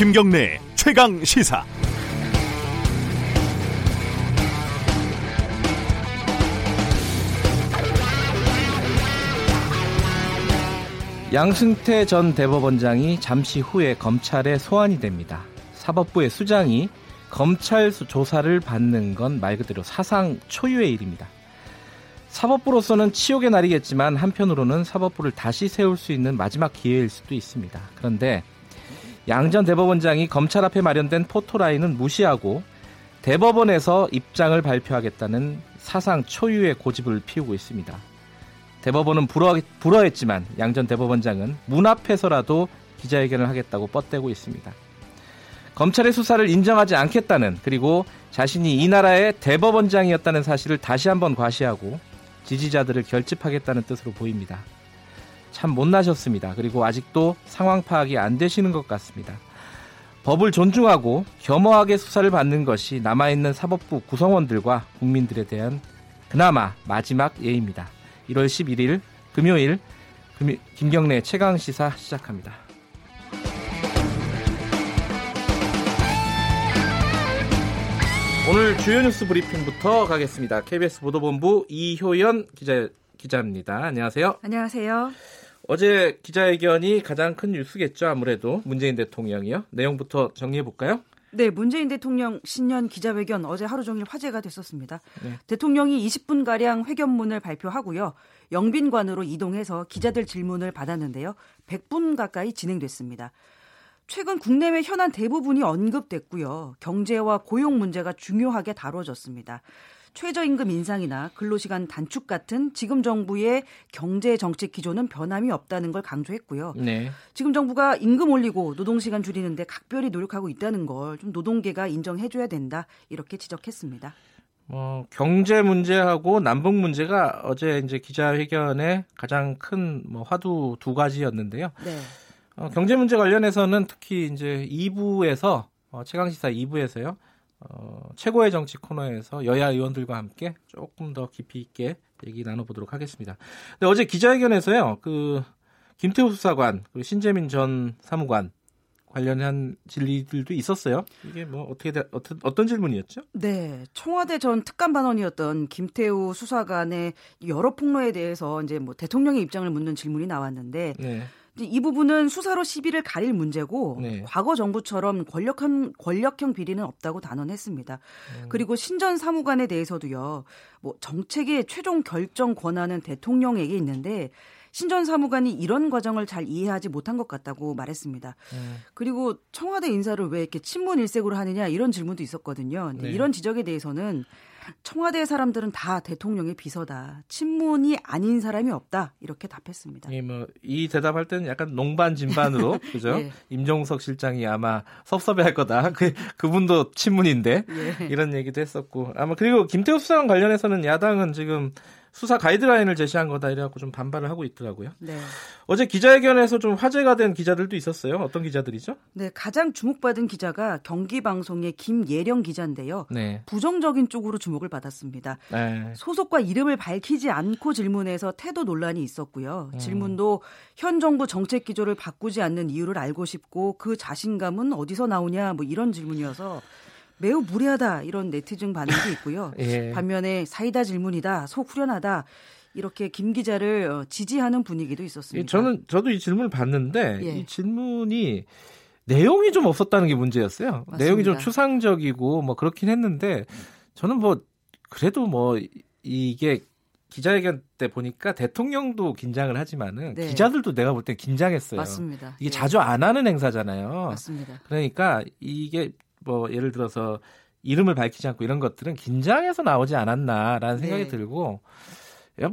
김경래 최강 시사. 양승태 전 대법원장이 잠시 후에 검찰에 소환이 됩니다. 사법부의 수장이 검찰 조사를 받는 건 말 그대로 사상 초유의 일입니다. 사법부로서는 치욕의 날이겠지만 한편으로는 사법부를 다시 세울 수 있는 마지막 기회일 수도 있습니다. 그런데 양 전 대법원장이 검찰 앞에 마련된 포토라인은 무시하고 대법원에서 입장을 발표하겠다는 사상 초유의 고집을 피우고 있습니다. 대법원은 불허, 불허했지만 양 전 대법원장은 문 앞에서라도 기자회견을 하겠다고 뻗대고 있습니다. 검찰의 수사를 인정하지 않겠다는 그리고 자신이 이 나라의 대법원장이었다는 사실을 다시 한번 과시하고 지지자들을 결집하겠다는 뜻으로 보입니다. 참 못나셨습니다. 그리고 아직도 상황 파악이 안 되시는 것 같습니다. 법을 존중하고 겸허하게 수사를 받는 것이 남아있는 사법부 구성원들과 국민들에 대한 그나마 마지막 예입니다. 1월 11일 금요일 김경래 최강 시사 시작합니다. 오늘 주요 뉴스 브리핑부터 가겠습니다. KBS 보도본부 이효연 기자 기자입니다. 안녕하세요. 안녕하세요. 어제 기자회견이 가장 큰 뉴스겠죠. 아무래도 문재인 대통령이요. 내용부터 정리해 볼까요? 네, 문재인 대통령 신년 기자회견 어제 하루 종일 화제가 됐었습니다. 네. 대통령이 20분 가량 회견문을 발표하고요. 영빈관으로 이동해서 기자들 질문을 받았는데요. 100분 가까이 진행됐습니다. 최근 국내외 현안 대부분이 언급됐고요. 경제와 고용 문제가 중요하게 다뤄졌습니다. 최저임금 인상이나 근로시간 단축 같은 지금 정부의 경제 정책 기조는 변함이 없다는 걸 강조했고요. 네. 지금 정부가 임금 올리고 노동시간 줄이는데 각별히 노력하고 있다는 걸 좀 노동계가 인정해줘야 된다 이렇게 지적했습니다. 어, 경제 문제하고 남북 문제가 어제 이제 기자회견의 가장 큰 뭐 화두 두 가지였는데요. 네. 어, 경제 문제 관련해서는 특히 이제 2부에서 어, 최강 시사 2부에서요. 어, 최고의 정치 코너에서 여야 의원들과 함께 조금 더 깊이 있게 얘기 나눠보도록 하겠습니다. 근데 어제 기자회견에서요, 그 김태우 수사관 그리고 신재민 전 사무관 관련한 질의들도 있었어요. 이게 뭐 어떻게 어떤, 어떤 질문이었죠? 네, 청와대 전 특감 반원이었던 김태우 수사관의 여러 폭로에 대해서 이제 뭐 대통령의 입장을 묻는 질문이 나왔는데. 네. 이 부분은 수사로 시비를 가릴 문제고 네. 과거 정부처럼 권력형 권력형 비리는 없다고 단언했습니다. 음. 그리고 신전 사무관에 대해서도요. 뭐 정책의 최종 결정 권한은 대통령에게 있는데 신전 사무관이 이런 과정을 잘 이해하지 못한 것 같다고 말했습니다. 음. 그리고 청와대 인사를 왜 이렇게 친문 일색으로 하느냐 이런 질문도 있었거든요. 네. 이런 지적에 대해서는 청와대 사람들은 다 대통령의 비서다. 친문이 아닌 사람이 없다. 이렇게 답했습니다. 예, 뭐, 이 대답할 때는 약간 농반 진반으로, 그죠? 예. 임종석 실장이 아마 섭섭해 할 거다. 그, 그분도 친문인데. 예. 이런 얘기도 했었고. 아마, 그리고 김태우 수사관 관련해서는 야당은 지금 수사 가이드라인을 제시한 거다 이래갖고 좀 반발을 하고 있더라고요. 네. 어제 기자회견에서 좀 화제가 된 기자들도 있었어요. 어떤 기자들이죠? 네, 가장 주목받은 기자가 경기방송의 김예령 기자인데요. 네. 부정적인 쪽으로 주목을 받았습니다. 네. 소속과 이름을 밝히지 않고 질문해서 태도 논란이 있었고요. 음. 질문도 현 정부 정책 기조를 바꾸지 않는 이유를 알고 싶고 그 자신감은 어디서 나오냐 뭐 이런 질문이어서 매우 무례하다 이런 네티즌 반응도 있고요. 예. 반면에 사이다 질문이다, 속 후련하다. 이렇게 김 기자를 어, 지지하는 분위기도 있었습니다. 저는 저도 이 질문을 봤는데 예. 이 질문이 내용이 좀 없었다는 게 문제였어요. 맞습니다. 내용이 좀 추상적이고 뭐 그렇긴 했는데 저는 뭐 그래도 뭐 이게 기자회견 때 보니까 대통령도 긴장을 하지만은 네. 기자들도 내가 볼 때 긴장했어요. 맞습니다. 이게 네. 자주 안 하는 행사잖아요. 맞습니다. 그러니까 이게 뭐 예를 들어서 이름을 밝히지 않고 이런 것들은 긴장해서 나오지 않았나라는 생각이 네. 들고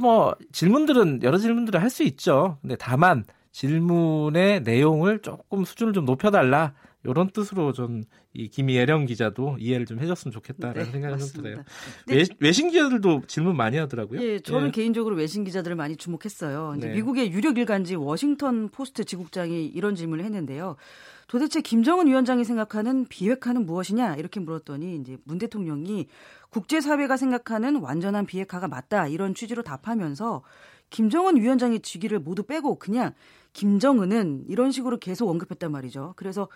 뭐 질문들은 여러 질문들을 할 수 있죠. 근데 다만 질문의 내용을 조금 수준을 좀 높여달라 이런 뜻으로 좀이 김예령 기자도 이해를 좀 해줬으면 좋겠다라는 네, 생각이 좀 들어요. 외, 외신 기자들도 질문 많이 하더라고요. 예, 저는 예. 개인적으로 외신 기자들을 많이 주목했어요. 네. 미국의 유력 일간지 워싱턴 포스트 지국장이 이런 질문을 했는데요. 도대체 김정은 위원장이 생각하는 비핵화는 무엇이냐 이렇게 물었더니 이제 문 대통령이 국제사회가 생각하는 완전한 비핵화가 맞다 이런 취지로 답하면서 김정은 위원장의 직위를 모두 빼고 그냥 김정은은 이런 식으로 계속 언급했단 말이죠. 그래서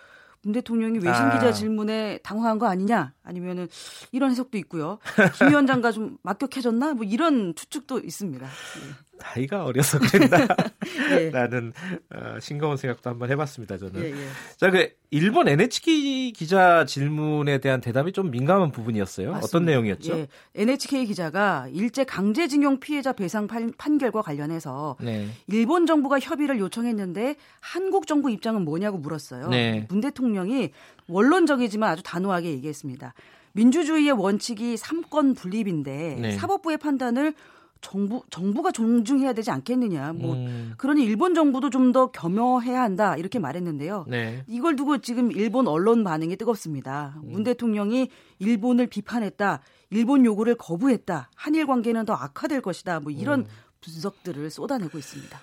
문 대통령이 외신 기자 아. 질문에 당황한 거 아니냐 아니면은 이런 해석도 있고요. 김 위원장과 좀 막격해졌나 뭐 이런 추측도 있습니다. 예. 나이가 어려서 그랬나? 예. 라는 어, 싱거운 생각도 한번 해봤습니다. 저는. 예, 예. 자, 그 일본 NHK 기자 질문에 대한 대답이 좀 민감한 부분이었어요. 맞습니다. 어떤 내용이었죠? 예. NHK 기자가 일제 강제징용 피해자 배상 판, 결과 관련해서 네. 일본 정부가 협의를 요청했는데 한국 정부 입장은 뭐냐고 물었어요. 네. 문 대통령이 원론적이지만 아주 단호하게 얘기했습니다. 민주주의의 원칙이 삼권 분립인데 네. 사법부의 판단을 정부 정부가 존중해야 되지 않겠느냐. 뭐 음. 그러니 일본 정부도 좀 더 겸허해야 한다 이렇게 말했는데요. 네. 이걸 두고 지금 일본 언론 반응이 뜨겁습니다. 음. 문 대통령이 일본을 비판했다. 일본 요구를 거부했다. 한일 관계는 더 악화될 것이다. 뭐 이런 음. 분석들을 쏟아내고 있습니다.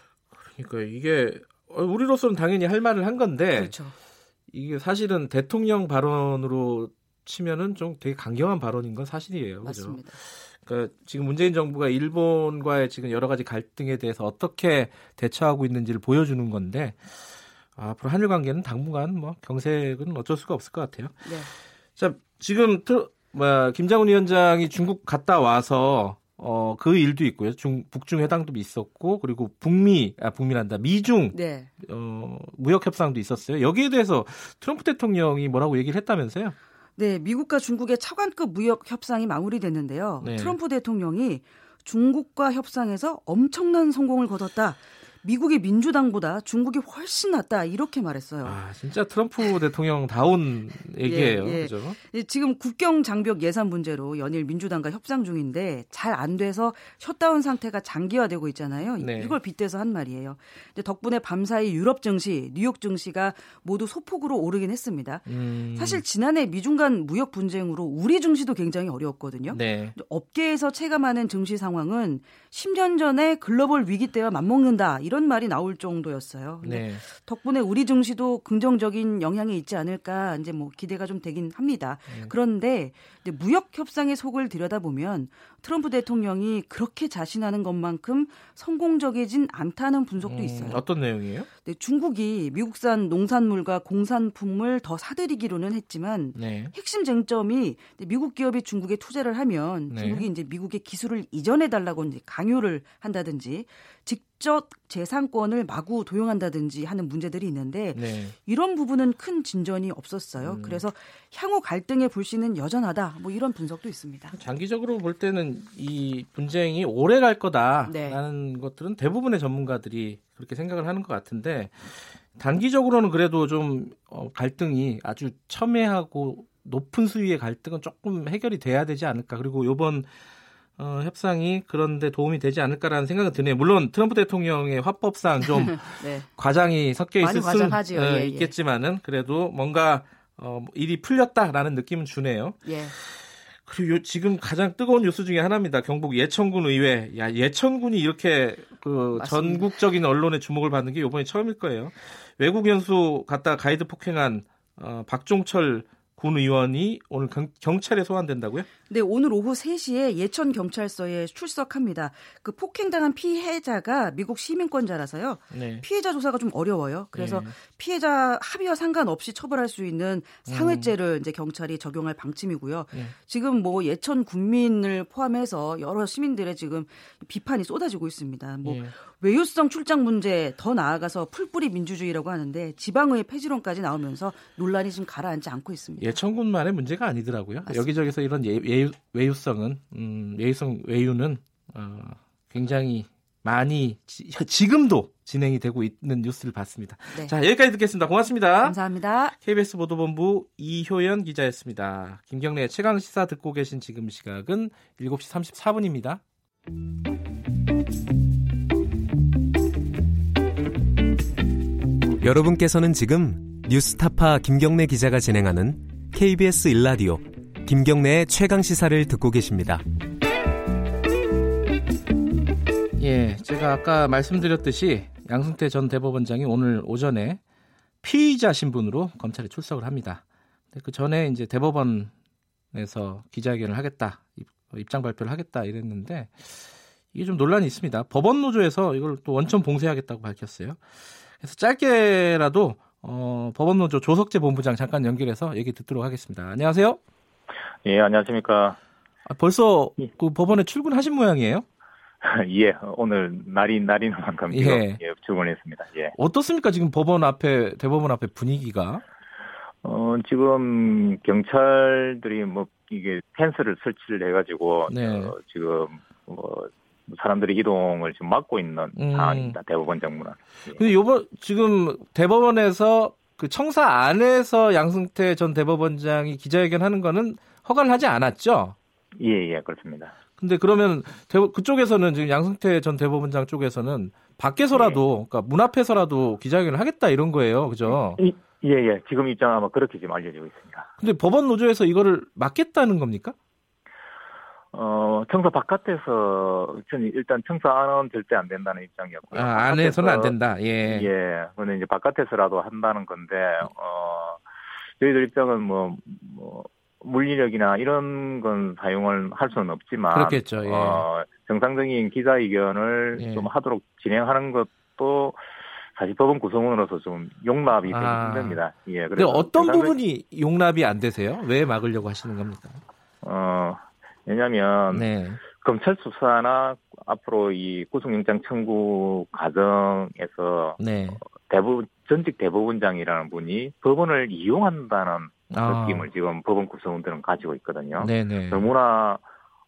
그러니까 이게 우리로서는 당연히 할 말을 한 건데 그렇죠. 이게 사실은 대통령 발언으로 치면은 좀 되게 강경한 발언인 건 사실이에요. 맞습니다. 그러니까 지금 문재인 정부가 일본과의 지금 여러 가지 갈등에 대해서 어떻게 대처하고 있는지를 보여주는 건데 아, 앞으로 한일 관계는 당분간 뭐 경색은 어쩔 수가 없을 것 같아요. 네. 자 지금 뭐 김장훈 위원장이 중국 갔다 와서 어, 그 일도 있고요. 중, 북중 회담도 있었고, 그리고 북미, 아, 북미란다. 미중, 네. 어, 무역 협상도 있었어요. 여기에 대해서 트럼프 대통령이 뭐라고 얘기를 했다면서요? 네, 미국과 중국의 차관급 무역 협상이 마무리됐는데요. 네. 트럼프 대통령이 중국과 협상에서 엄청난 성공을 거뒀다. 미국의 민주당보다 중국이 훨씬 낫다 이렇게 말했어요. 아 진짜 트럼프 대통령 다운 얘기예요, 예, 예. 그죠? 예, 지금 국경 장벽 예산 문제로 연일 민주당과 협상 중인데 잘 안 돼서 셧다운 상태가 장기화되고 있잖아요. 네. 이걸 빗대서 한 말이에요. 근데 덕분에 밤사이 유럽 증시, 뉴욕 증시가 모두 소폭으로 오르긴 했습니다. 음. 사실 지난해 미중 간 무역 분쟁으로 우리 증시도 굉장히 어려웠거든요. 네. 업계에서 체감하는 증시 상황은 10년 전에 글로벌 위기 때와 맞먹는다. 이런 말이 나올 정도였어요. 네. 덕분에 우리 증시도 긍정적인 영향이 있지 않을까 이제 뭐 기대가 좀 되긴 합니다. 네. 그런데 무역 협상의 속을 들여다보면 트럼프 대통령이 그렇게 자신하는 것만큼 성공적이진 않다는 분석도 음, 있어요. 어떤 내용이에요? 네, 중국이 미국산 농산물과 공산품을 더 사들이기로는 했지만 네. 핵심 쟁점이 미국 기업이 중국에 투자를 하면 네. 중국이 이제 미국의 기술을 이전해 달라고 이제 강요를 한다든지 직접 재산권을 마구 도용한다든지 하는 문제들이 있는데 네. 이런 부분은 큰 진전이 없었어요. 음. 그래서 향후 갈등의 불씨는 여전하다. 뭐 이런 분석도 있습니다. 장기적으로 볼 때는 이 분쟁이 오래 갈 거다라는 네. 것들은 대부분의 전문가들이 그렇게 생각을 하는 것 같은데 단기적으로는 그래도 좀 어, 갈등이 아주 첨예하고 높은 수위의 갈등은 조금 해결이 돼야 되지 않을까. 그리고 요번 어, 협상이 그런데 도움이 되지 않을까라는 생각은 드네요. 물론 트럼프 대통령의 화법상 좀 네. 과장이 섞여 있을 수 어, 예, 예. 있겠지만은 그래도 뭔가 어, 일이 풀렸다라는 느낌은 주네요. 예. 그리고 요, 지금 가장 뜨거운 뉴스 중에 하나입니다. 경북 예천군 의회. 야, 예천군이 이렇게 그 맞습니다. 전국적인 언론의 주목을 받는 게 이번이 처음일 거예요. 외국 연수 갔다 가이드 폭행한 어, 박종철 군 의원이 오늘 경, 찰에 소환된다고요? 네, 오늘 오후 3시에 예천 경찰서에 출석합니다. 그 폭행당한 피해자가 미국 시민권자라서요. 네. 피해자 조사가 좀 어려워요. 그래서 네. 피해자 합의와 상관없이 처벌할 수 있는 상해죄를 음. 이제 경찰이 적용할 방침이고요. 네. 지금 뭐 예천 군민을 포함해서 여러 시민들의 지금 비판이 쏟아지고 있습니다. 뭐 네. 외유성 출장 문제 더 나아가서 풀뿌리 민주주의라고 하는데 지방의 폐지론까지 나오면서 논란이 지금 가라앉지 않고 있습니다. 예천군만의 문제가 아니더라고요. 맞습니다. 여기저기서 이런 예, 외유, 외유성은 음, 외유성 외유는 어, 굉장히 많이 지, 지금도 진행이 되고 있는 뉴스를 봤습니다. 네. 자 여기까지 듣겠습니다. 고맙습니다. 감사합니다. KBS 보도본부 이효연 기자였습니다. 김경래 최강 시사 듣고 계신 지금 시각은 7시 34분입니다. 여러분께서는 지금 뉴스타파 김경래 기자가 진행하는 KBS 일라디오 김경래의 최강 시사를 듣고 계십니다. 예, 제가 아까 말씀드렸듯이 양승태 전 대법원장이 오늘 오전에 피의자 신분으로 검찰에 출석을 합니다. 그 전에 이제 대법원에서 기자회견을 하겠다, 입장 발표를 하겠다 이랬는데 이게 좀 논란이 있습니다. 법원 노조에서 이걸 또 원천 봉쇄하겠다고 밝혔어요. 그래서 짧게라도 어, 법원노조 조석재 본부장 잠깐 연결해서 얘기 듣도록 하겠습니다. 안녕하세요. 예, 안녕하십니까. 아, 벌써 예. 그 법원에 출근하신 모양이에요? 예, 오늘 날이 날이는 만큼 예. 예, 출근했습니다. 예. 어떻습니까? 지금 법원 앞에 대법원 앞에 분위기가? 어, 지금 경찰들이 뭐 이게 펜스를 설치를 해가지고 네. 어, 지금 뭐 사람들이 이동을 지금 막고 있는 음. 상황입니다. 대법원 정문은. 예. 근데 요번 지금 대법원에서 그 청사 안에서 양승태 전 대법원장이 기자회견 하는 거는 허가를 하지 않았죠? 예, 예, 그렇습니다. 근데 그러면 대법, 그쪽에서는 지금 양승태 전 대법원장 쪽에서는 밖에서라도, 예. 그러니까 문 앞에서라도 기자회견을 하겠다 이런 거예요. 그죠? 예, 예. 지금 입장 아마 그렇게 지금 알려지고 있습니다. 근데 법원 노조에서 이거를 막겠다는 겁니까? 어, 청사 바깥에서, 일단 청사 안은 절대 안 된다는 입장이었고요. 아, 안에서는 안 된다, 예. 예. 근데 이제 바깥에서라도 한다는 건데, 어, 저희들 입장은 뭐, 뭐, 물리력이나 이런 건 사용을 할 수는 없지만. 그렇겠죠, 예. 어, 정상적인 기자회견을 예. 좀 하도록 진행하는 것도 사실 법원 구성원으로서 좀 용납이 되기 아. 힘듭니다. 예. 그런데 어떤. 부분이 용납이 안 되세요? 왜 막으려고 하시는 겁니까? 어, 왜냐하면 네. 검찰 수사나 앞으로 이 구속영장 청구 과정에서 네. 대부분 전직 대법원장이라는 분이 법원을 이용한다는 아. 느낌을 지금 법원 구성원들은 가지고 있거든요. 네네. 너무나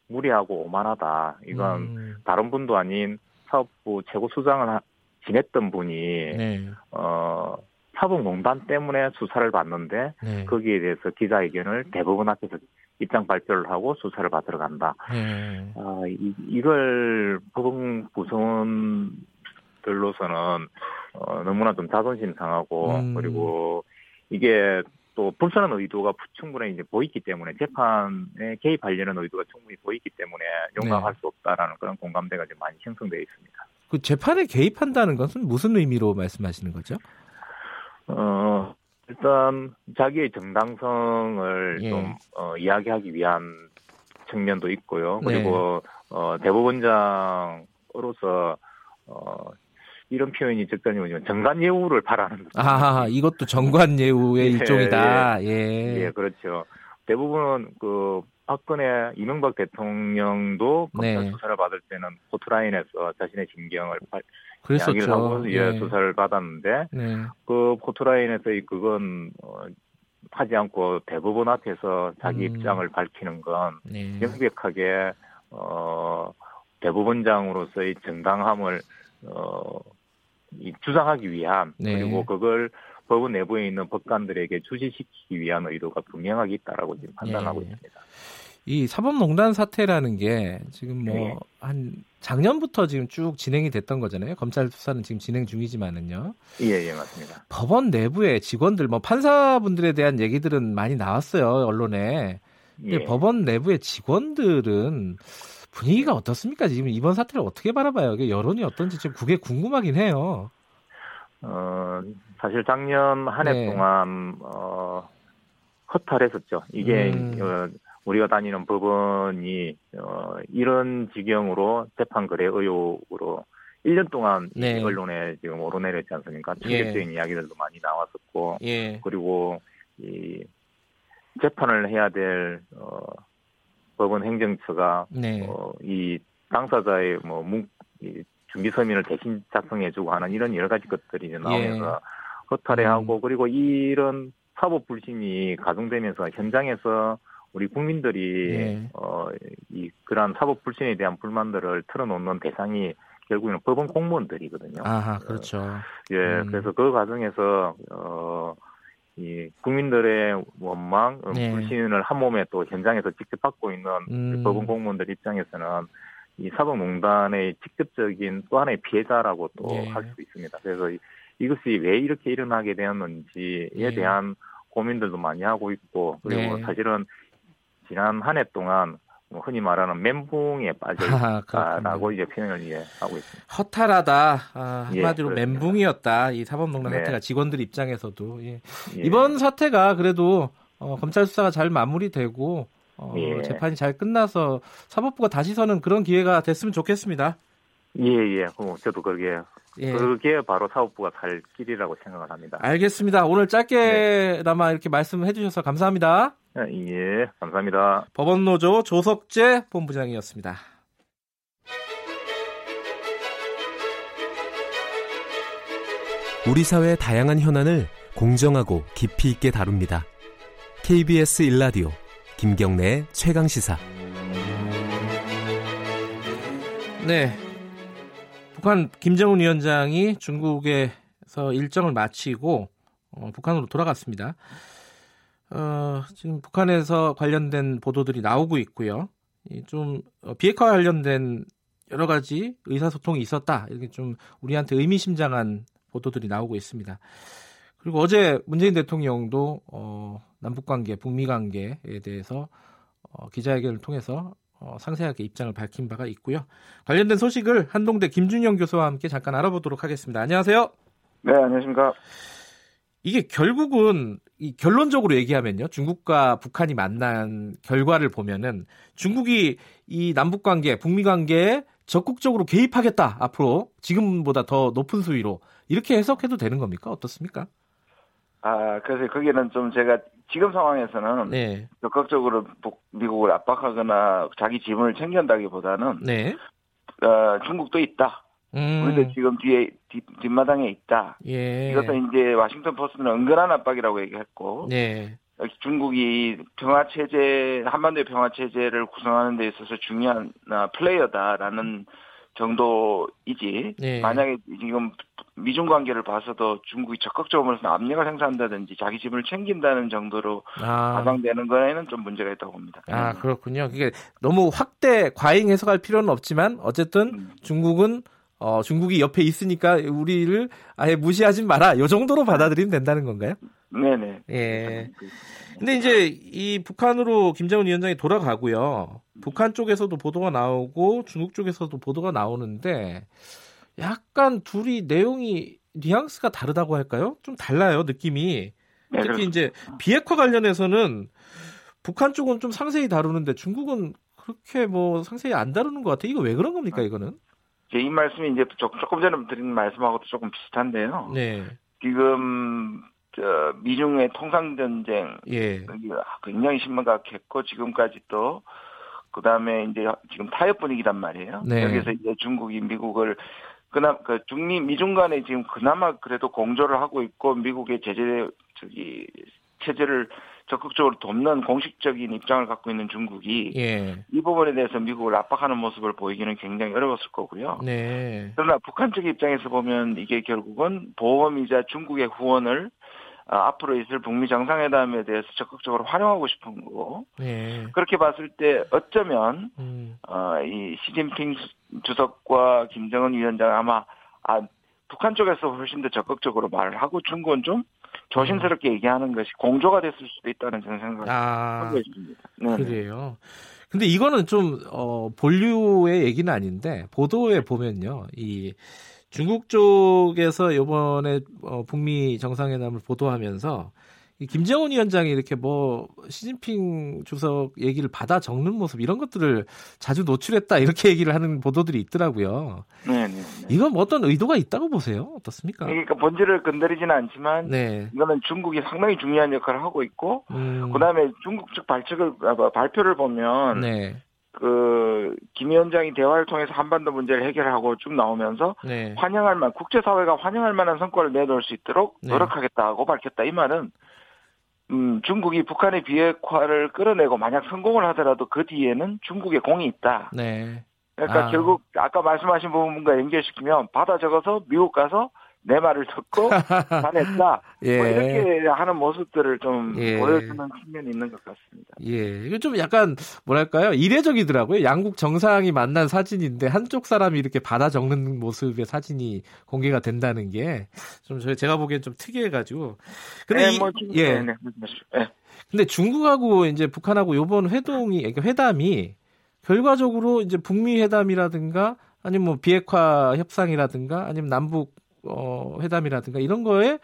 무리하고 오만하다. 이건 음. 다른 분도 아닌 사업부 최고 수장을 지냈던 분이 네. 어 사법농단 때문에 수사를 받는데 네. 거기에 대해서 기자회견을 대법원 앞에서 입장 발표를 하고 수사를 받으러 간다. 네. 아, 이, 이걸 법원 구성원들로서는 어, 너무나 좀 자존심 상하고 음. 그리고 이게 또 불편한 의도가 충분히 이제 보이기 때문에 재판에 개입하려는 의도가 충분히 보이기 때문에 용납할 네. 수 없다라는 그런 공감대가 좀 많이 형성되어 있습니다. 그 재판에 개입한다는 것은 무슨 의미로 말씀하시는 거죠? 어, 일단 자기의 정당성을 예. 좀 어, 이야기하기 위한 측면도 있고요. 네. 그리고 네. 어, 대법원장으로서 어, 이런 표현이 적절히 뭐냐면 정관 예우를 바라는. 아, 이것도 정관 예우의 예, 일종이다. 예. 예. 예, 그렇죠. 대부분은 그 박근혜 이명박 대통령도 검찰 네. 수사를 받을 때는 포트라인에서 자신의 진경을 그랬었죠. 하고 예, 예. 수사를 받았는데 네. 그 포트라인에서 그건 어, 하지 않고 대법원 앞에서 자기 음. 입장을 밝히는 건 네. 명백하게 어 대법원장으로서의 정당함을 어 이, 주장하기 위한 네. 그리고 그걸 법원 내부에 있는 법관들에게 주시시키기 위한 의도가 분명하게 있다라고 지금 판단하고 네. 있습니다. 이 사법농단 사태라는 게 지금 뭐한 네. 작년부터 지금 쭉 진행이 됐던 거잖아요. 검찰 수사는 지금 진행 중이지만은요. 예, 예, 맞습니다. 법원 내부의 직원들, 뭐 판사분들에 대한 얘기들은 많이 나왔어요 언론에. 근데 예. 법원 내부의 직원들은 분위기가 어떻습니까? 지금 이번 사태를 어떻게 바라봐요? 여론이 어떤지 지금 그게 궁금하긴 해요. 어, 사실 작년 한해 네. 동안 어, 허탈했었죠. 이게 음. 어, 우리가 다니는 법원이 어, 이런 지경으로 재판 거래 의혹으로 1년 동안 네. 언론에 지금 오르내렸지 않습니까? 충격적인 예. 이야기들도 많이 나왔었고, 예. 그리고 이 재판을 해야 될 어, 법원 행정처가 네. 어, 이 당사자의 뭐 문, 이 준비 서민을 대신 작성해주고 하는 이런 여러 가지 것들이 이제 나오면서 예. 허탈해하고 음. 그리고 이런 사법 불신이 가중되면서 현장에서 우리 국민들이 예. 어이 그러한 사법 불신에 대한 불만들을 털어놓는 대상이 결국에는 법원 공무원들이거든요. 아하, 그렇죠. 어, 예, 음. 그래서 그 과정에서 어. 이 국민들의 원망, 음, 네. 불신을 한 몸에 또 현장에서 직접 받고 있는 음. 법원 공무원들 입장에서는 이 사법농단의 직접적인 또 하나의 피해자라고 또 할수 네. 있습니다. 그래서 이것이 왜 이렇게 일어나게 되었는지에 네. 대한 고민들도 많이 하고 있고 그리고 네. 사실은 지난 한 해 동안 뭐 흔히 말하는 멘붕에 빠져 있다라고 아, 이제 표현을 예, 하고 있습니다. 허탈하다. 아, 예, 한마디로 예, 멘붕이었다. 이 사법농단 네. 사태가 직원들 입장에서도 예. 예. 이번 사태가 그래도 어, 검찰 수사가 잘 마무리되고 어, 예. 재판이 잘 끝나서 사법부가 다시 서는 그런 기회가 됐으면 좋겠습니다. 예, 예. 저도 그게 예. 그게 바로 사업부가 살 길이라고 생각을 합니다. 알겠습니다. 오늘 짧게나마 네. 이렇게 말씀해 주셔서 감사합니다. 예, 감사합니다. 법원노조 조석재 본부장이었습니다. 우리 사회의 다양한 현안을 공정하고 깊이 있게 다룹니다. KBS 일라디오 김경래의 최강 시사. 네. 북한 김정은 위원장이 중국에서 일정을 마치고 어, 북한으로 돌아갔습니다. 어, 지금 북한에서 관련된 보도들이 나오고 있고요. 좀 어, 비핵화 관련된 여러 가지 의사소통이 있었다. 이렇게 좀 우리한테 의미심장한 보도들이 나오고 있습니다. 그리고 어제 문재인 대통령도 어, 남북 관계, 북미 관계에 대해서 어, 기자회견을 통해서 어, 상세하게 입장을 밝힌 바가 있고요. 관련된 소식을 한동대 김준영 교수와 함께 잠깐 알아보도록 하겠습니다. 안녕하세요. 네, 안녕하십니까. 이게 결국은 이 결론적으로 얘기하면요. 중국과 북한이 만난 결과를 보면은 중국이 이 남북 관계, 북미 관계에 적극적으로 개입하겠다. 앞으로 지금보다 더 높은 수위로 이렇게 해석해도 되는 겁니까? 어떻습니까? 아, 그래서 거기는 좀 제가 지금 상황에서는 네. 적극적으로 미국을 압박하거나 자기 지분을 챙긴다기보다는 네. 어, 중국도 있다. 음. 우리도 지금 뒤에 뒷, 뒷마당에 있다. 예. 이것도 이제 와싱턴 포스트는 은근한 압박이라고 얘기했고 네. 중국이 평화 체제 한반도의 평화 체제를 구성하는 데 있어서 중요한 아, 플레이어다라는 정도이지 네. 만약에 지금 미중 관계를 봐서도 중국이 적극적으로 압력을 행사한다든지 자기 집을 챙긴다는 정도로 아. 가장되는 거에는 좀 문제가 있다고 봅니다. 아 그렇군요. 이게 너무 확대 과잉 해석할 필요는 없지만 어쨌든 음. 중국은 어, 중국이 옆에 있으니까 우리를 아예 무시하지 마라. 요 정도로 받아들이면 된다는 건가요? 네네. 예. 근데 이제 이 북한으로 김정은 위원장이 돌아가고요. 북한 쪽에서도 보도가 나오고 중국 쪽에서도 보도가 나오는데 약간 둘이 내용이 뉘앙스가 다르다고 할까요? 좀 달라요, 느낌이. 네, 특히 이제 비핵화 관련해서는 북한 쪽은 좀 상세히 다루는데 중국은 그렇게 뭐 상세히 안 다루는 것 같아요. 이거 왜 그런 겁니까, 이거는? 이 말씀이 이제 조금 전에 드린 말씀하고도 조금 비슷한데요. 네. 지금 저 미중의 통상 전쟁 예. 굉장히 심각했고 지금까지 또 그다음에 이제 지금 타협 분위기란 말이에요. 네. 여기서 이제 중국이 미국을 그나 그 중미 미중 간에 지금 그나마 그래도 공조를 하고 있고 미국의 제재 저기 체제를 적극적으로 돕는 공식적인 입장을 갖고 있는 중국이 예. 이 부분에 대해서 미국을 압박하는 모습을 보이기는 굉장히 어려웠을 거고요. 네. 그러나 북한 쪽 입장에서 보면 이게 결국은 보험이자 중국의 후원을 어, 앞으로 있을 북미 정상회담에 대해서 적극적으로 활용하고 싶은 거고 네. 그렇게 봤을 때 어쩌면 음. 어, 이 시진핑 주석과 김정은 위원장 아마 아, 북한 쪽에서 훨씬 더 적극적으로 말을 하고 중국은 좀 조심스럽게 음. 얘기하는 것이 공조가 됐을 수도 있다는 저는 생각을 아, 하고 있습니다. 네. 그래요. 근데 이거는 좀 어, 본류의 얘기는 아닌데 보도에 보면요, 이 중국 쪽에서 이번에 어, 북미 정상회담을 보도하면서 이 김정은 위원장이 이렇게 뭐 시진핑 주석 얘기를 받아 적는 모습 이런 것들을 자주 노출했다 이렇게 얘기를 하는 보도들이 있더라고요. 네, 네. 네. 이건 뭐 어떤 의도가 있다고 보세요? 어떻습니까? 그러니까 본질을 건드리지는 않지만 네. 이거는 중국이 상당히 중요한 역할을 하고 있고 음. 그다음에 중국 측 발측을 아, 발표를 보면 네. 그 김 위원장이 대화를 통해서 한반도 문제를 해결하고 쭉 나오면서 네. 환영할 만 국제사회가 환영할 만한 성과를 내놓을 수 있도록 네. 노력하겠다고 밝혔다. 이 말은 음, 중국이 북한의 비핵화를 끌어내고 만약 성공을 하더라도 그 뒤에는 중국의 공이 있다. 네. 그러니까 아. 결국 아까 말씀하신 부분과 연결시키면 받아 적어서 미국 가서 내 말을 듣고 반했다. 예. 뭐 이렇게 하는 모습들을 좀 예. 보여주는 측면이 있는 것 같습니다. 예, 이거 좀 약간 뭐랄까요 이례적이더라고요. 양국 정상이 만난 사진인데 한쪽 사람이 이렇게 받아 적는 모습의 사진이 공개가 된다는 게좀 제가 보기엔 좀 특이해가지고. 근데 네, 이, 뭐, 예. 네, 네. 네. 근데 중국하고 이제 북한하고 요번 회동이 그러니까 회담이 결과적으로 이제 북미 회담이라든가 아니면 뭐 비핵화 협상이라든가 아니면 남북 어, 회담이라든가 이런 거에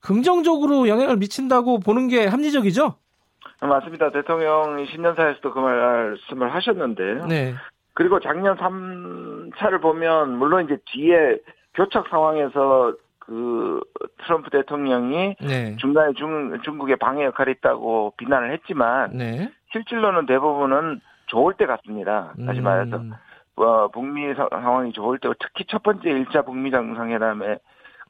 긍정적으로 영향을 미친다고 보는 게 합리적이죠? 맞습니다. 대통령이 신년사에서도 그 말씀을 하셨는데. 네. 그리고 작년 3, 차를 보면 물론 이제 뒤에 교착 상황에서 그 트럼프 대통령이 네. 중간에 중, 중국의 방해 역할이 있다고 비난을 했지만 네. 실질로는 대부분은 좋을 때 같습니다. 다시 말해서 음. 어, 북미 상황이 좋을 때 특히 첫 번째 1차 북미 정상회담에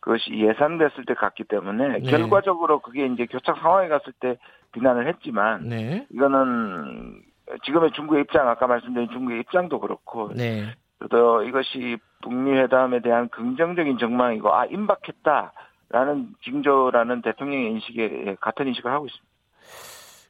그것이 예상됐을 때 갔기 때문에 네. 결과적으로 그게 이제 교착 상황에 갔을 때 비난을 했지만 네. 이거는 지금의 중국의 입장 아까 말씀드린 중국의 입장도 그렇고 네. 또 이것이 북미 회담에 대한 긍정적인 전망이고 아 임박했다라는 징조라는 대통령의 인식에 같은 인식을 하고 있습니다.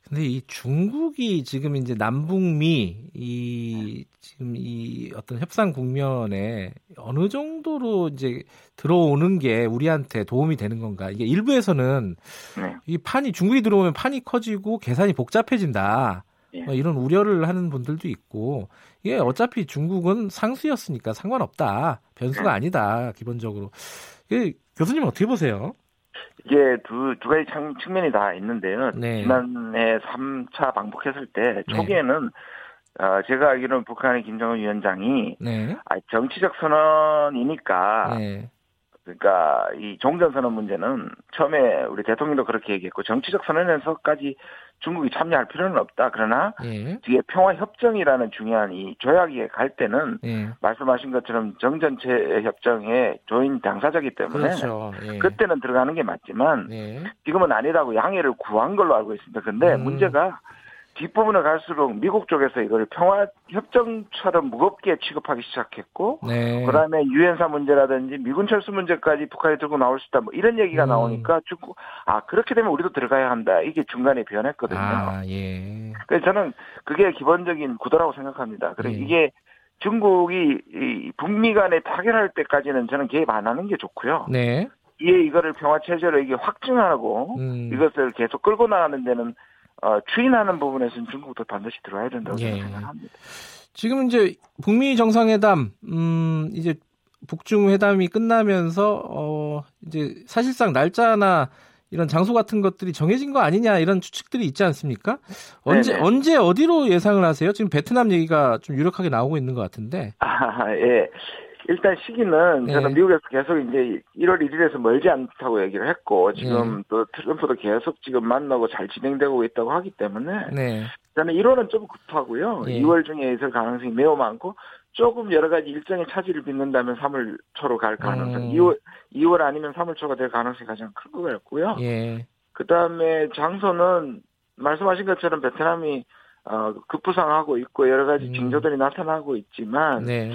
근데 이 중국이 지금 이제 남북미 이 지금 이 어떤 협상 국면에 어느 정도로 이제 들어오는 게 우리한테 도움이 되는 건가? 이게 일부에서는 네. 이 판이 중국이 들어오면 판이 커지고 계산이 복잡해진다. 네. 뭐 이런 우려를 하는 분들도 있고 이게 어차피 중국은 상수였으니까 상관없다. 변수가 네. 아니다. 기본적으로. 교수님 어떻게 보세요? 이게 두, 두 가지 측면이 다 있는데요. 네. 지난해 3차 방북했을 때 네. 초기에는 네. 어, 제가 알기로는 북한의 김정은 위원장이 네. 아, 정치적 선언이니까 네. 그러니까 이 종전 선언 문제는 처음에 우리 대통령도 그렇게 얘기했고 정치적 선언에서까지 중국이 참여할 필요는 없다. 그러나 예. 뒤에 평화 협정이라는 중요한 이 조약에 갈 때는 예. 말씀하신 것처럼 정전체 협정에 조인 당사자기 때문에 그렇죠. 예. 그때는 들어가는 게 맞지만 예. 지금은 아니라고 양해를 구한 걸로 알고 있습니다. 근데 음. 문제가 뒷부분에 갈수록 미국 쪽에서 이걸 평화 협정처럼 무겁게 취급하기 시작했고 네. 그다음에 유엔사 문제라든지 미군 철수 문제까지 북한이 들고 나올 수 있다 뭐 이런 얘기가 음. 나오니까 중국 아 그렇게 되면 우리도 들어가야 한다 이게 중간에 변했거든요. 아, 예. 그래서 저는 그게 기본적인 구도라고 생각합니다. 그리고 예. 이게 중국이 이 북미 간에 타결할 때까지는 저는 개입 안 하는 게 좋고요. 네. 이에 이거를 평화 체제로 이게 확증하고 음. 이것을 계속 끌고 나가는 데는 어, 추인하는 부분에서는 중국도 반드시 들어야 된다고 예. 생각합니다. 지금 이제 북미 정상회담, 음, 이제 북중 회담이 끝나면서 어, 이제 사실상 날짜나 이런 장소 같은 것들이 정해진 거 아니냐 이런 추측들이 있지 않습니까? 언제 네네. 언제 어디로 예상을 하세요? 지금 베트남 얘기가 좀 유력하게 나오고 있는 것 같은데. 아, 예. 일단 시기는 네. 저는 미국에서 계속 이제 1월 1일에서 멀지 않다고 얘기를 했고 지금 네. 또 트럼프도 계속 지금 만나고 잘 진행되고 있다고 하기 때문에 네. 저는 1월은 좀 급하고요. 2월 중에 있을 가능성이 매우 많고 조금 여러 가지 일정의 차질을 빚는다면 3월 초로 갈 가능성, 음. 2월 2월 아니면 3월 초가 될 가능성이 가장 큰 것 같고요. 예. 그 다음에 장소는 말씀하신 것처럼 베트남이 어, 급부상하고 있고 여러 가지 음. 징조들이 나타나고 있지만 네.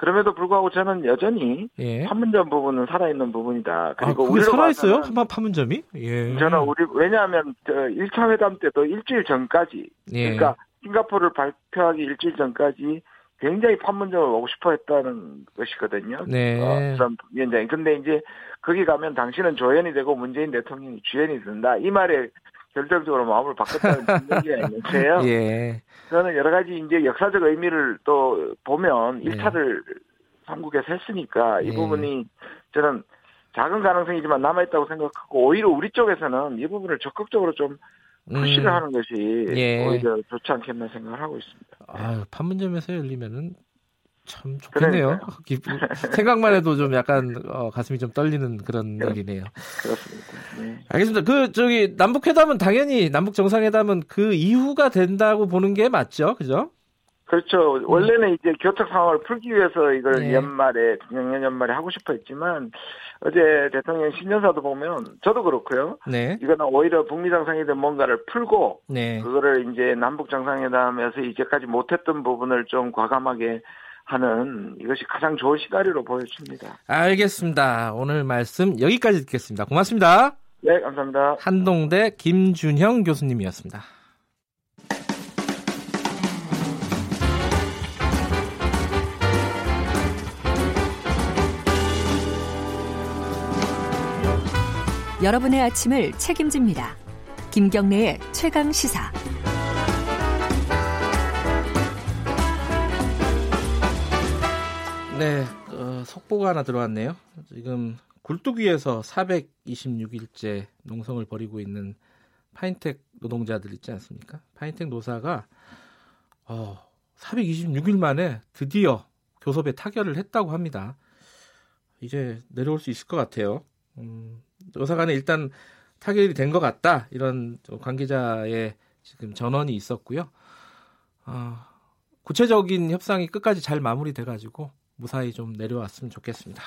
그럼에도 불구하고 저는 여전히 예. 판문점 부분은 살아있는 부분이다. 그리고 아, 우리 살아있어요? 한번 판문점이? 예. 저는 우리 왜냐하면 저 1차 회담 때도 일주일 전까지 예. 그러니까 싱가포르를 발표하기 일주일 전까지 굉장히 판문점을 오고 싶어 했다는 것이거든요. 네. 어, 트럼프 위원장이. 근데 이제 거기 가면 당신은 조연이 되고 문재인 대통령이 주연이 된다. 이 말에 결정적으로 마음을 바꿨다는 얘기가 있는데요. 예. 저는 여러 가지 이제 역사적 의미를 또 보면 1차를 예. 삼국에서 했으니까 이 예. 부분이 저는 작은 가능성이지만 남아있다고 생각하고 오히려 우리 쪽에서는 이 부분을 적극적으로 좀 푸시를 음. 하는 것이 예. 오히려 좋지 않겠나 생각을 하고 있습니다. 아, 판문점에서 열리면은 참 좋겠네요. 생각만 해도 좀 약간 어, 가슴이 좀 떨리는 그런 그 일이네요. 그렇습니다. 네. 알겠습니다. 그 저기 남북 회담은 당연히 남북 정상회담은 그 이후가 된다고 보는 게 맞죠, 그죠? 그렇죠. 음. 원래는 이제 교착 상황을 풀기 위해서 이걸 네. 연말에 작년 연말에 하고 싶어 했지만 어제 대통령 신년사도 보면 저도 그렇고요. 네. 이거는 오히려 북미 정상회담 뭔가를 풀고 네. 그거를 이제 남북 정상회담에서 이제까지 못했던 부분을 좀 과감하게 하는 이것이 가장 좋은 시나리오로 보여집니다. 알겠습니다. 오늘 말씀 여기까지 듣겠습니다. 고맙습니다. 네, 감사합니다. 한동대 김준형 교수님이었습니다. 여러분의 아침을 책임집니다. 김경래의 최강 시사. 네, 어, 속보가 하나 들어왔네요. 지금 굴뚝위에서 426일째 농성을 벌이고 있는 파인텍 노동자들 있지 않습니까? 파인텍 노사가 어, 426일 만에 드디어 교섭에 타결을 했다고 합니다. 이제 내려올 수 있을 것 같아요. 음, 여사간에 일단 타결이 된 것 같다 이런 관계자의 지금 전언이 있었고요. 어, 구체적인 협상이 끝까지 잘 마무리돼가지고 무사히 좀 내려왔으면 좋겠습니다.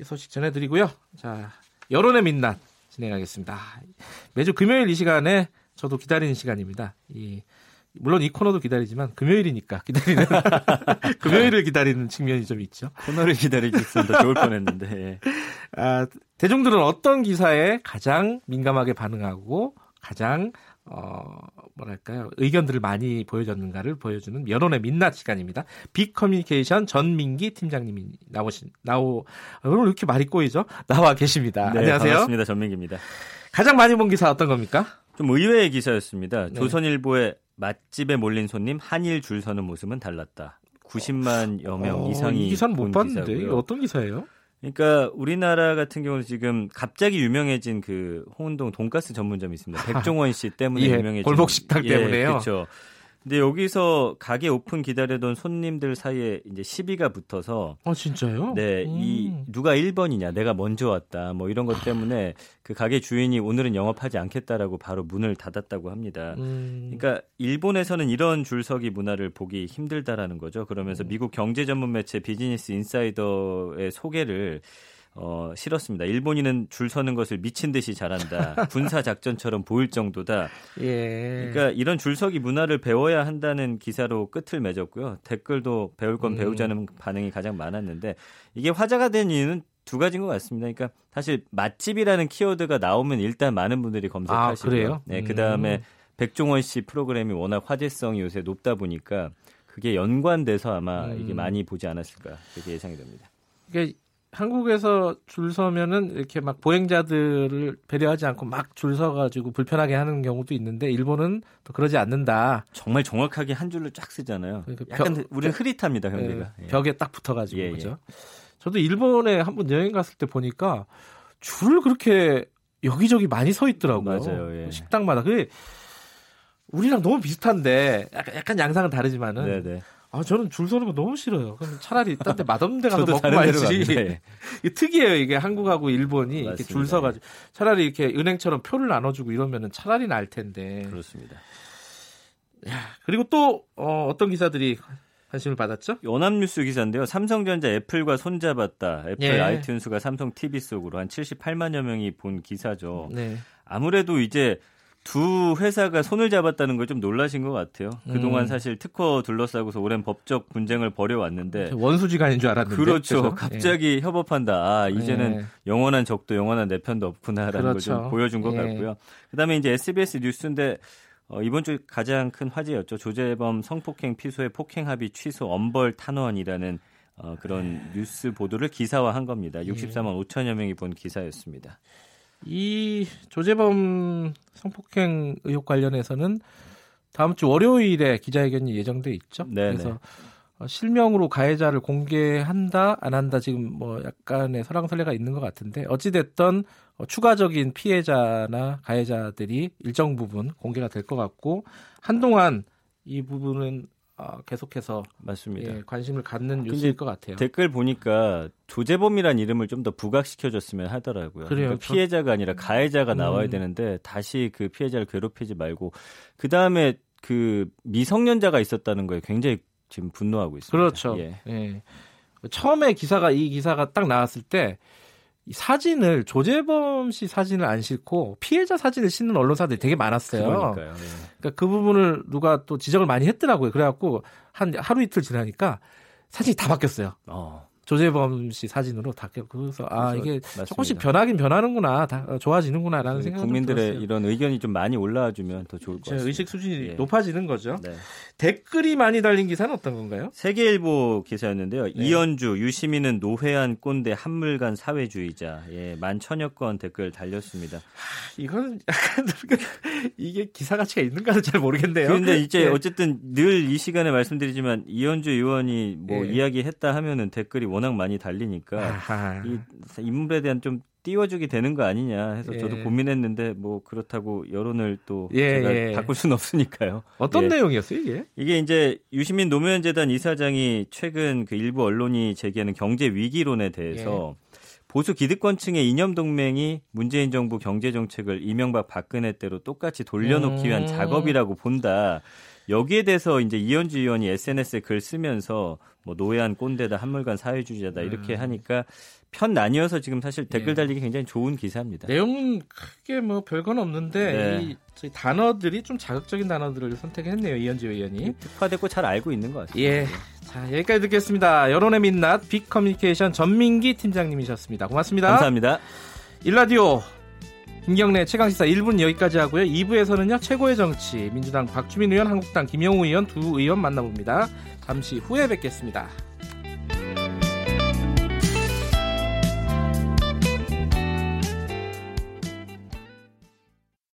이 소식 전해드리고요. 자 여론의 민낯 진행하겠습니다. 매주 금요일 이 시간에 저도 기다리는 시간입니다. 이 물론 이 코너도 기다리지만 금요일이니까 기다리는 금요일을 기다리는 측면이 좀 있죠. 코너를 기다리고 있습니다. 좋을 뻔했는데. 예. 아, 대중들은 어떤 기사에 가장 민감하게 반응하고 가장 어 뭐랄까요 의견들을 많이 보여줬는가를 보여주는 여론의 민낯 시간입니다. 빅 커뮤니케이션 전민기 팀장님이 나오신 나오 오늘 이렇게 말이 꼬이죠? 나와 계십니다. 네, 안녕하세요. 반갑습니다. 전민기입니다. 가장 많이 본 기사 어떤 겁니까? 좀 의외의 기사였습니다. 네. 조선일보의 맛집에 몰린 손님 한일 줄 서는 모습은 달랐다. 90만여 명 어, 이상이 이 기사는 못 봤는데 기사고요. 어떤 기사예요? 그러니까 우리나라 같은 경우는 지금 갑자기 유명해진 그 홍은동 돈가스 전문점이 있습니다. 백종원 씨 때문에 예, 유명해진 골목 식당 예, 때문에요. 그렇죠. 근데 여기서 가게 오픈 기다리던 손님들 사이에 이제 시비가 붙어서 아 진짜요? 네, 음. 이 누가 1번이냐, 내가 먼저 왔다, 뭐 이런 것 때문에 그 가게 주인이 오늘은 영업하지 않겠다라고 바로 문을 닫았다고 합니다. 음. 그러니까 일본에서는 이런 줄서기 문화를 보기 힘들다라는 거죠. 그러면서 음. 미국 경제 전문 매체 비즈니스 인사이더의 소개를 어, 싫었습니다. 일본인은 줄 서는 것을 미친 듯이 잘한다. 군사 작전처럼 보일 정도다. 예. 그러니까 이런 줄서기 문화를 배워야 한다는 기사로 끝을 맺었고요. 댓글도 배울 건 음. 배우자는 반응이 가장 많았는데 이게 화제가 된 이유는 두 가지인 것 같습니다. 그러니까 사실 맛집이라는 키워드가 나오면 일단 많은 분들이 검색하시고요. 아? 네, 그다음에 음. 백종원 씨 프로그램이 워낙 화제성이 요새 높다 보니까 그게 연관돼서 아마 음. 이게 많이 보지 않았을까 그렇게 예상이 됩니다. 그러니까 한국에서 줄 서면은 이렇게 막 보행자들을 배려하지 않고 막 줄 서가지고 불편하게 하는 경우도 있는데 일본은 또 그러지 않는다. 정말 정확하게 한 줄로 쫙 쓰잖아요. 그러니까 약간 벽, 우리는 흐릿합니다, 경기가. 예, 벽에 딱 붙어가지고 예, 그죠. 예. 저도 일본에 한 번 여행 갔을 때 보니까 줄을 그렇게 여기저기 많이 서 있더라고요. 맞아요. 예. 식당마다 그게 우리랑 너무 비슷한데 약간, 약간 양상은 다르지만은. 네네. 네. 아, 저는 줄 서는 거 너무 싫어요. 그럼 차라리 딴 데 맛없는 데 가서 먹고 말지. 이게 특이해요. 이게 한국하고 일본이 맞습니다. 이렇게 줄 서가지고 차라리 이렇게 은행처럼 표를 나눠주고 이러면은 차라리 나을 텐데. 그렇습니다. 야, 그리고 또 어, 어떤 기사들이 관심을 받았죠? 연합뉴스 기사인데요. 삼성전자 애플과 손잡았다. 애플 예. 아이튠스가 삼성 TV 속으로 한 78만여 명이 본 기사죠. 네. 아무래도 이제 두 회사가 손을 잡았다는 걸 좀 놀라신 것 같아요. 그동안 음. 사실 특허 둘러싸고서 오랜 법적 분쟁을 벌여왔는데 원수지간인 줄 알았는데 그렇죠. 그래서? 갑자기 예. 협업한다. 아, 이제는 예. 영원한 적도 영원한 내 편도 없구나라는 그렇죠. 걸좀 보여준 것 예. 같고요. 그다음에 이제 SBS 뉴스인데 어, 이번 주 가장 큰 화제였죠. 조재범 성폭행 피소의 폭행 합의 취소 엄벌 탄원이라는 어, 그런 뉴스 보도를 기사화한 겁니다. 64만 예. 5천여 명이 본 기사였습니다. 이 조재범 성폭행 의혹 관련해서는 다음 주 월요일에 기자회견이 예정돼 있죠. 네네. 그래서 어, 실명으로 가해자를 공개한다 안 한다 지금 뭐 약간의 설랑설레가 있는 것 같은데 어찌 됐던 어, 추가적인 피해자나 가해자들이 일정 부분 공개가 될 것 같고 한동안 이 부분은 어, 계속해서 맞습니다. 예, 관심을 갖는 뉴스일 것 같아요. 댓글 보니까 조재범이란 이름을 좀 더 부각시켜줬으면 하더라고요. 그래요. 그러니까 피해자가 아니라 가해자가 나와야 음. 되는데 다시 그 피해자를 괴롭히지 말고 그 다음에 그 미성년자가 있었다는 거에 굉장히 지금 분노하고 있습니다. 그렇죠. 예. 예. 처음에 기사가 이 기사가 딱 나왔을 때이 사진을 조재범 씨 사진을 안 싣고 피해자 사진을 싣는 언론사들이 되게 많았어요. 그러니까요. 네. 그러니까 그 부분을 누가 또 지적을 많이 했더라고요. 그래갖고 한 하루 이틀 지나니까 사진이 다 바뀌었어요. 어. 조재범 씨 사진으로 다 그래서 아 이게 맞습니다. 조금씩 변하긴 변하는구나 다 좋아지는구나라는 네, 생각이 국민들의 이런 의견이 좀 많이 올라와주면 더 좋을 것 같습니다. 의식 수준이 예. 높아지는 거죠. 네. 댓글이 많이 달린 기사는 어떤 건가요? 세계일보 기사였는데요. 네. 이현주 유시민은 노회한 꼰대 한물간 사회주의자 예, 만 천여 건 댓글 달렸습니다. 하, 이건 약간 이게 기사 가치가 있는가는 잘 모르겠네요. 그런데 이제 네. 어쨌든 늘 이 시간에 말씀드리지만 이현주 의원이 뭐 네. 이야기했다 하면은 댓글이 워낙 많이 달리니까 아하. 이 인물에 대한 좀 띄워주게 되는 거 아니냐 해서 예. 저도 고민했는데 뭐 그렇다고 여론을 또 예, 제가 예. 바꿀 수는 없으니까요. 어떤 예. 내용이었어요 이게? 이게 이제 유시민 노무현 재단 이사장이 최근 그 일부 언론이 제기하는 경제 위기론에 대해서 예. 보수 기득권층의 이념 동맹이 문재인 정부 경제 정책을 이명박 박근혜 때로 똑같이 돌려놓기 위한 음. 작업이라고 본다. 여기에 대해서 이제 이현주 의원이 SNS에 글 쓰면서 뭐 노예한 꼰대다 한물간 사회주의자다 이렇게 음. 하니까 편 나뉘어서 지금 사실 댓글 예. 달리기 굉장히 좋은 기사입니다. 내용은 크게 뭐 별건 없는데 네. 이 단어들이 좀 자극적인 단어들을 선택했네요 이현주 의원이 특화됐고 잘 알고 있는 것 같습니다. 예. 자 여기까지 듣겠습니다. 여론의 민낯 빅 커뮤니케이션 전민기 팀장님이셨습니다. 고맙습니다. 감사합니다. 일라디오 김경래 최강시사 1분 여기까지 하고요. 2부에서는요 최고의 정치 민주당 박주민 의원, 한국당 김영우 의원 두 의원 만나봅니다. 잠시 후에 뵙겠습니다.